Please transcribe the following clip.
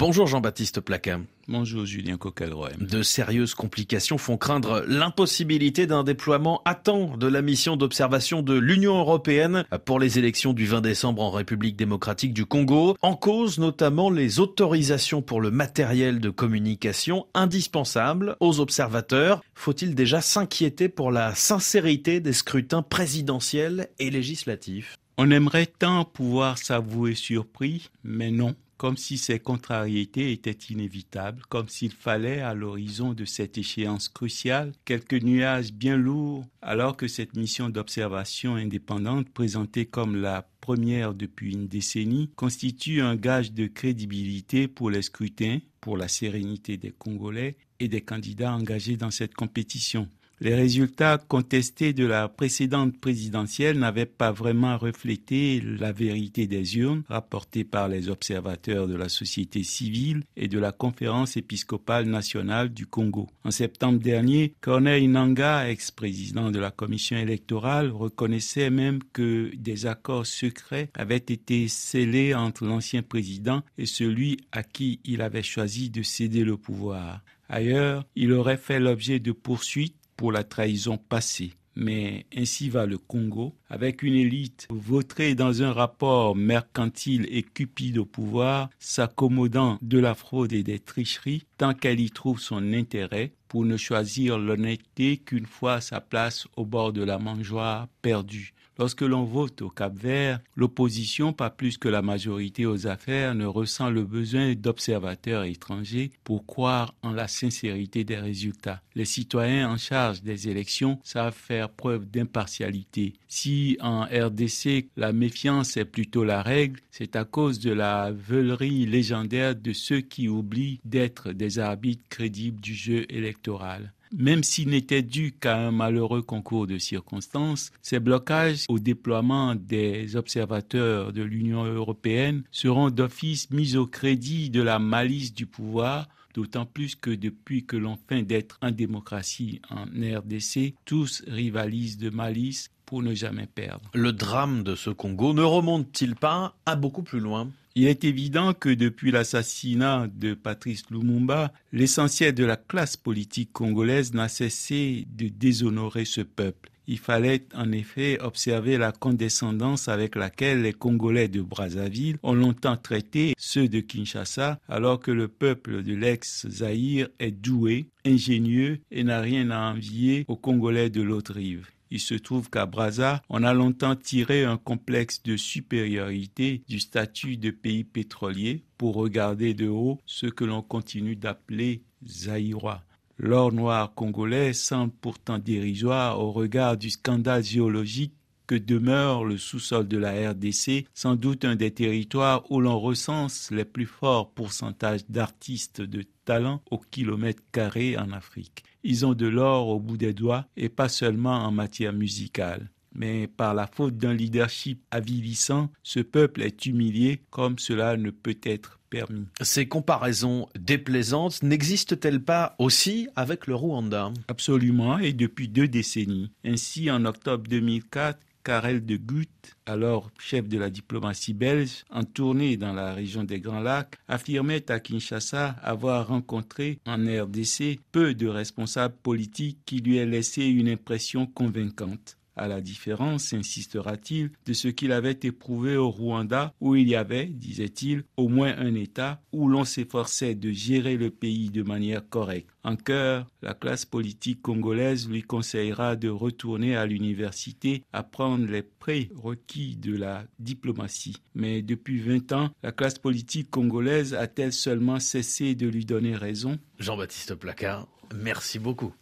Bonjour Jean-Baptiste Plaquin. Bonjour Julien Coquelroy. De sérieuses complications font craindre l'impossibilité d'un déploiement à temps de la mission d'observation de l'Union européenne pour les élections du 20 décembre en République démocratique du Congo. En cause notamment les autorisations pour le matériel de communication indispensable aux observateurs. Faut-il déjà s'inquiéter pour la sincérité des scrutins présidentiels et législatifs? On aimerait tant pouvoir s'avouer surpris, mais non comme si ces contrariétés étaient inévitables, comme s'il fallait, à l'horizon de cette échéance cruciale, quelques nuages bien lourds, alors que cette mission d'observation indépendante, présentée comme la première depuis une décennie, constitue un gage de crédibilité pour les scrutins, pour la sérénité des Congolais et des candidats engagés dans cette compétition. Les résultats contestés de la précédente présidentielle n'avaient pas vraiment reflété la vérité des urnes rapportées par les observateurs de la société civile et de la conférence épiscopale nationale du Congo. En septembre dernier, Corneille Nanga, ex-président de la commission électorale, reconnaissait même que des accords secrets avaient été scellés entre l'ancien président et celui à qui il avait choisi de céder le pouvoir. Ailleurs, il aurait fait l'objet de poursuites pour la trahison passée. Mais ainsi va le Congo, avec une élite vautrée dans un rapport mercantile et cupide au pouvoir, s'accommodant de la fraude et des tricheries, tant qu'elle y trouve son intérêt, pour ne choisir l'honnêteté qu'une fois sa place au bord de la mangeoire perdue. Lorsque l'on vote au Cap Vert, l'opposition, pas plus que la majorité aux affaires, ne ressent le besoin d'observateurs étrangers pour croire en la sincérité des résultats. Les citoyens en charge des élections savent faire preuve d'impartialité. Si en RDC la méfiance est plutôt la règle, c'est à cause de la veulerie légendaire de ceux qui oublient d'être des arbitres crédibles du jeu électoral. Même s'il n'était dû qu'à un malheureux concours de circonstances, ces blocages au déploiement des observateurs de l'Union européenne seront d'office mis au crédit de la malice du pouvoir d'autant plus que depuis que l'on feint d'être en démocratie en RDC, tous rivalisent de malice pour ne jamais perdre. Le drame de ce Congo ne remonte-t-il pas à beaucoup plus loin? Il est évident que depuis l'assassinat de Patrice Lumumba, l'essentiel de la classe politique congolaise n'a cessé de déshonorer ce peuple. Il fallait en effet observer la condescendance avec laquelle les Congolais de Brazzaville ont longtemps traité ceux de Kinshasa, alors que le peuple de l'ex-Zaïre est doué, ingénieux et n'a rien à envier aux Congolais de l'autre rive. Il se trouve qu'à Brazza, on a longtemps tiré un complexe de supériorité du statut de pays pétrolier pour regarder de haut ce que l'on continue d'appeler Zaïrois. L'or noir congolais semble pourtant dérisoire au regard du scandale géologique que demeure le sous-sol de la RDC, sans doute un des territoires où l'on recense les plus forts pourcentages d'artistes de talent au kilomètre carré en Afrique. Ils ont de l'or au bout des doigts et pas seulement en matière musicale. Mais par la faute d'un leadership avilissant, ce peuple est humilié comme cela ne peut être permis. Ces comparaisons déplaisantes n'existent-elles pas aussi avec le Rwanda? Absolument, et depuis deux décennies. Ainsi, en octobre 2004, Karel de Gucht, alors chef de la diplomatie belge, en tournée dans la région des Grands Lacs, affirmait à Kinshasa avoir rencontré en RDC peu de responsables politiques qui lui aient laissé une impression convaincante à la différence, insistera-t-il, de ce qu'il avait éprouvé au Rwanda, où il y avait, disait-il, au moins un État où l'on s'efforçait de gérer le pays de manière correcte. En cœur, la classe politique congolaise lui conseillera de retourner à l'université, apprendre les prérequis de la diplomatie. Mais depuis 20 ans, la classe politique congolaise a-t-elle seulement cessé de lui donner raison? Jean-Baptiste Placard, merci beaucoup.